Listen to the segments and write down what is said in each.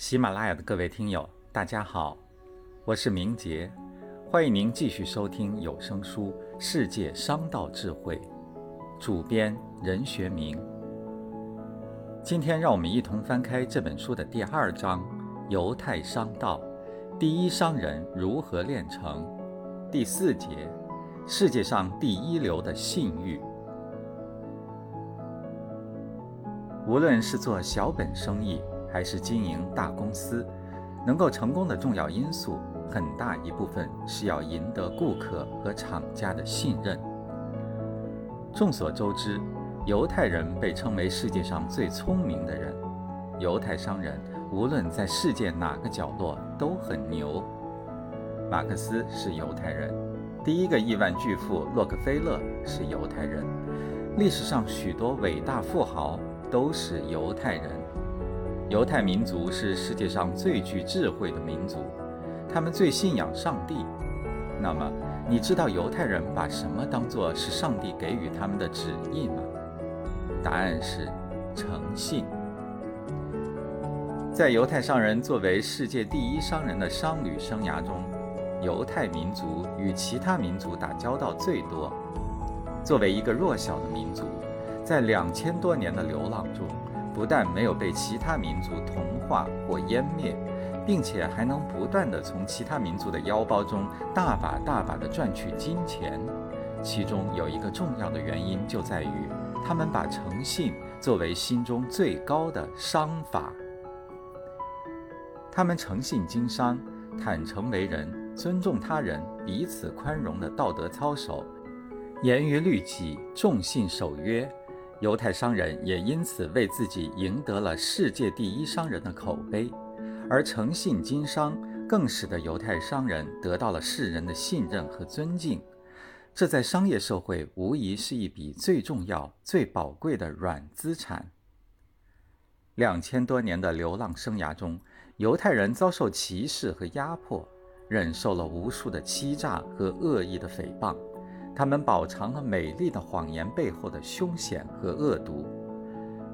喜马拉雅的各位听友，大家好，我是明杰，欢迎您继续收听有声书《世界商道智慧》，主编任学明。今天让我们一同翻开这本书的第二章《犹太商道》，第一商人如何炼成？第四节，世界上第一流的信誉。无论是做小本生意，还是经营大公司，能够成功的重要因素，很大一部分是要赢得顾客和厂家的信任。众所周知，犹太人被称为世界上最聪明的人。犹太商人无论在世界哪个角落都很牛。马克思是犹太人，第一个亿万巨富洛克菲勒是犹太人，历史上许多伟大富豪都是犹太人。犹太民族是世界上最具智慧的民族，他们最信仰上帝。那么，你知道犹太人把什么当作是上帝给予他们的旨意吗？答案是诚信。在犹太商人作为世界第一商人的商旅生涯中，犹太民族与其他民族打交道最多。作为一个弱小的民族，在两千多年的流浪中。不但没有被其他民族同化或湮灭，并且还能不断地从其他民族的腰包中大把大把地赚取金钱。其中有一个重要的原因，就在于他们把诚信作为心中最高的商法。他们诚信经商，坦诚为人，尊重他人，彼此宽容的道德操守，严于律己，重信守约。犹太商人也因此为自己赢得了世界第一商人的口碑，而诚信经商更使得犹太商人得到了世人的信任和尊敬。这在商业社会无疑是一笔最重要、最宝贵的软资产。两千多年的流浪生涯中，犹太人遭受歧视和压迫，忍受了无数的欺诈和恶意的诽谤。他们饱尝了美丽的谎言背后的凶险和恶毒，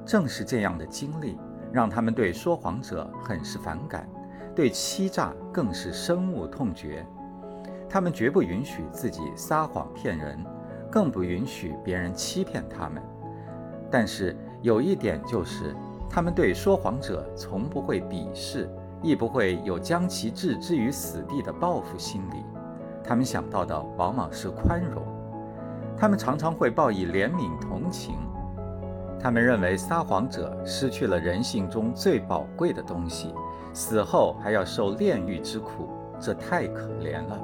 正是这样的经历，让他们对说谎者很是反感，对欺诈更是深恶痛绝。他们绝不允许自己撒谎骗人，更不允许别人欺骗他们。但是有一点就是，他们对说谎者从不会鄙视，亦不会有将其置之于死地的报复心理。他们想到的往往是宽容，他们常常会报以怜悯同情。他们认为撒谎者失去了人性中最宝贵的东西，死后还要受炼狱之苦，这太可怜了。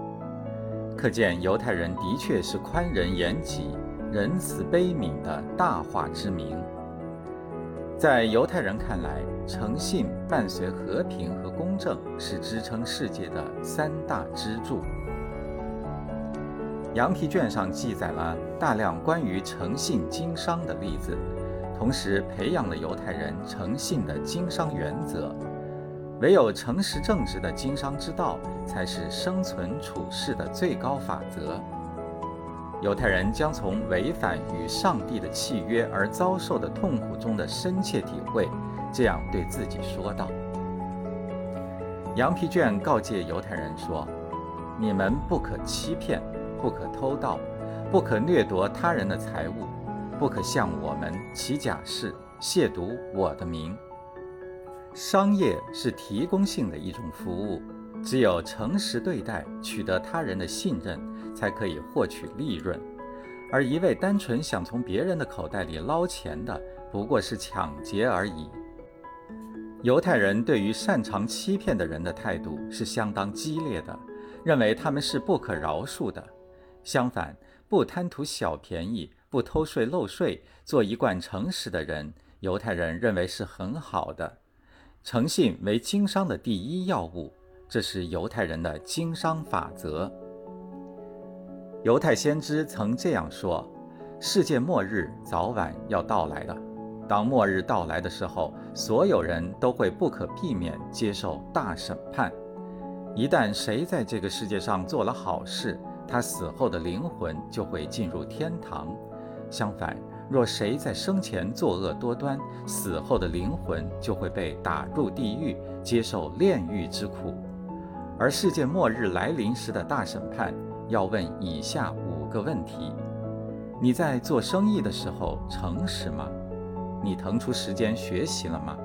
可见犹太人的确是宽仁严己、仁慈悲悯的大化之名。在犹太人看来，诚信伴随和平和公正，是支撑世界的三大支柱。羊皮卷上记载了大量关于诚信经商的例子，同时培养了犹太人诚信的经商原则。唯有诚实正直的经商之道，才是生存处世的最高法则。犹太人将从违反与上帝的契约而遭受的痛苦中的深切体会，这样对自己说道：“羊皮卷告诫犹太人说，你们不可欺骗。”不可偷盗，不可掠夺他人的财物，不可向我们起假誓，亵渎我的名。商业是提供性的一种服务，只有诚实对待，取得他人的信任，才可以获取利润。而一味单纯想从别人的口袋里捞钱的，不过是抢劫而已。犹太人对于擅长欺骗的人的态度是相当激烈的，认为他们是不可饶恕的。相反，不贪图小便宜，不偷税漏税，做一贯诚实的人，犹太人认为是很好的。诚信为经商的第一要务，这是犹太人的经商法则。犹太先知曾这样说：“世界末日早晚要到来的。当末日到来的时候，所有人都会不可避免接受大审判。一旦谁在这个世界上做了好事，他死后的灵魂就会进入天堂。相反，若谁在生前作恶多端，死后的灵魂就会被打入地狱，接受炼狱之苦。而世界末日来临时的大审判，要问以下五个问题：你在做生意的时候诚实吗？你腾出时间学习了吗？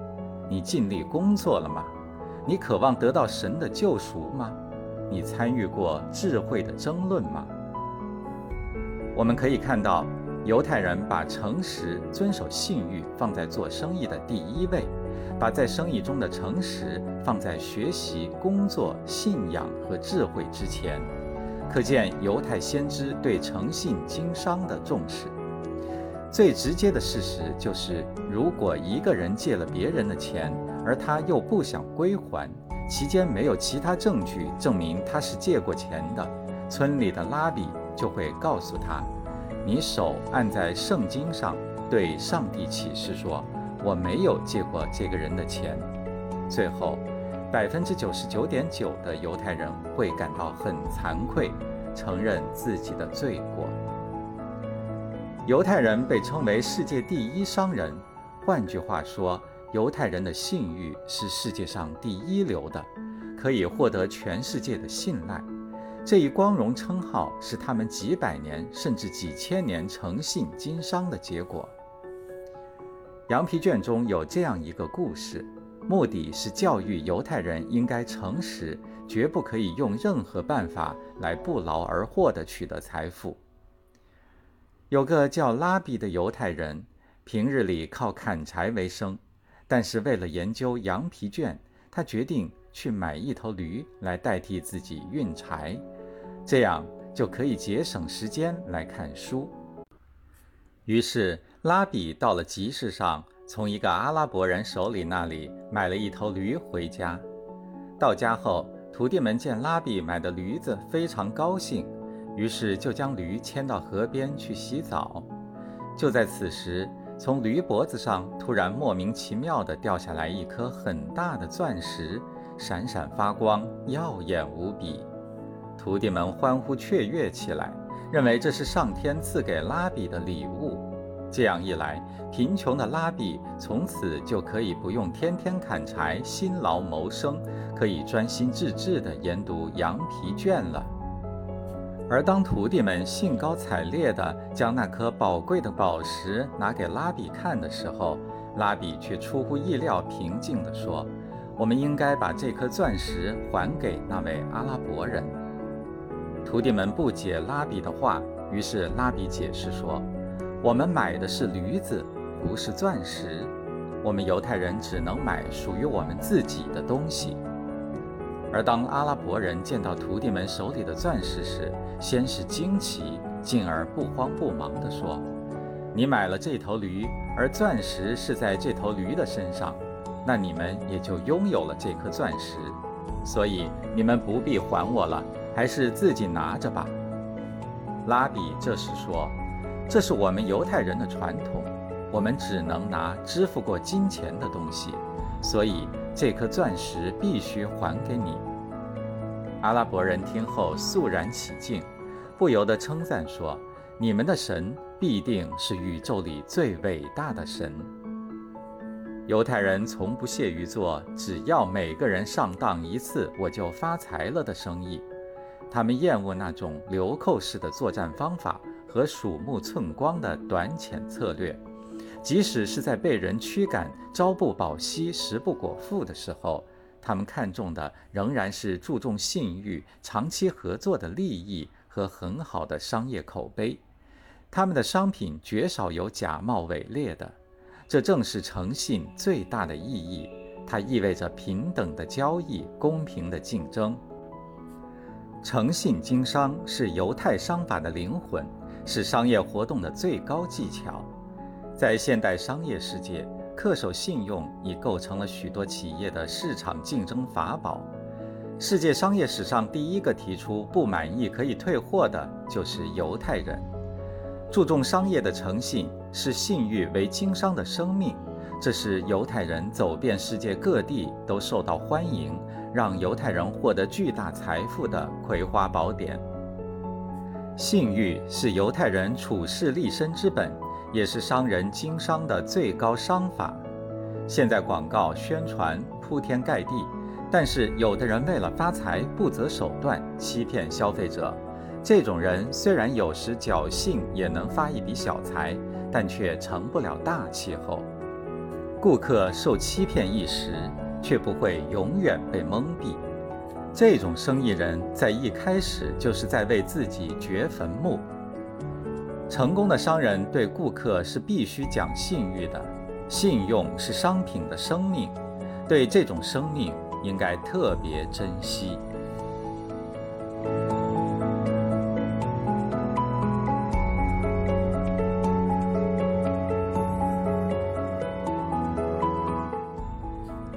你尽力工作了吗？你渴望得到神的救赎吗？你参与过智慧的争论吗？我们可以看到，犹太人把诚实、遵守信誉放在做生意的第一位。把在生意中的诚实放在学习、工作、信仰和智慧之前，可见犹太先知对诚信经商的重视。最直接的事实就是，如果一个人借了别人的钱，而他又不想归还，期间没有其他证据证明他是借过钱的，村里的拉比就会告诉他：“你手按在圣经上，对上帝起誓说。”我没有借过这个人的钱。最后，百分之九十九点九的犹太人会感到很惭愧，承认自己的罪过。犹太人被称为世界第一商人，换句话说，犹太人的信誉是世界上第一流的，可以获得全世界的信赖。这一光荣称号是他们几百年甚至几千年诚信经商的结果。羊皮卷中有这样一个故事，目的是教育犹太人应该诚实，绝不可以用任何办法来不劳而获地取得财富。有个叫拉比的犹太人，平日里靠砍柴为生，但是为了研究羊皮卷，他决定去买一头驴来代替自己运柴，这样就可以节省时间来看书。于是。拉比到了集市上，从一个阿拉伯人手里那里买了一头驴回家。到家后，徒弟们见拉比买的驴子非常高兴，于是就将驴牵到河边去洗澡。就在此时，从驴脖子上突然莫名其妙地掉下来一颗很大的钻石，闪闪发光，耀眼无比。徒弟们欢呼雀跃起来，认为这是上天赐给拉比的礼物。这样一来，贫穷的拉比从此就可以不用天天砍柴辛劳谋生，可以专心致志地研读羊皮卷了。而当徒弟们兴高采烈地将那颗宝贵的宝石拿给拉比看的时候，拉比却出乎意料平静地说：“我们应该把这颗钻石还给那位阿拉伯人。”徒弟们不解拉比的话，于是拉比解释说。我们买的是驴子，不是钻石。我们犹太人只能买属于我们自己的东西。而当阿拉伯人见到徒弟们手里的钻石时，先是惊奇，进而不慌不忙地说：“你买了这头驴，而钻石是在这头驴的身上，那你们也就拥有了这颗钻石。所以你们不必还我了，还是自己拿着吧。”拉比这时说。这是我们犹太人的传统，我们只能拿支付过金钱的东西，所以这颗钻石必须还给你。阿拉伯人听后肃然起敬，不由得称赞说：“你们的神必定是宇宙里最伟大的神。”犹太人从不屑于做只要每个人上当一次我就发财了的生意，他们厌恶那种流寇式的作战方法。和鼠目寸光的短浅策略，即使是在被人驱赶、朝不保夕、食不果腹的时候，他们看重的仍然是注重信誉、长期合作的利益和很好的商业口碑。他们的商品绝少有假冒伪劣的，这正是诚信最大的意义。它意味着平等的交易、公平的竞争。诚信经商是犹太商法的灵魂。是商业活动的最高技巧，在现代商业世界，恪守信用已构成了许多企业的市场竞争法宝。世界商业史上第一个提出不满意可以退货的就是犹太人。注重商业的诚信，视信誉为经商的生命，这是犹太人走遍世界各地都受到欢迎，让犹太人获得巨大财富的葵花宝典。信誉是犹太人处世立身之本，也是商人经商的最高商法。现在广告宣传铺天盖地，但是有的人为了发财不择手段，欺骗消费者。这种人虽然有时侥幸也能发一笔小财，但却成不了大气候。顾客受欺骗一时，却不会永远被蒙蔽。这种生意人在一开始就是在为自己掘坟墓。成功的商人对顾客是必须讲信誉的，信用是商品的生命，对这种生命应该特别珍惜。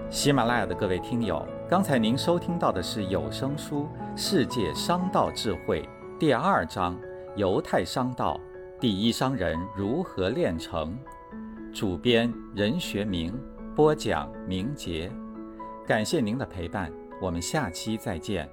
喜马拉雅的各位听友，刚才您收听到的是有声书《世界商道智慧》第二章：犹太商道。第一商人如何炼成？主编任学明，播讲明杰。感谢您的陪伴，我们下期再见。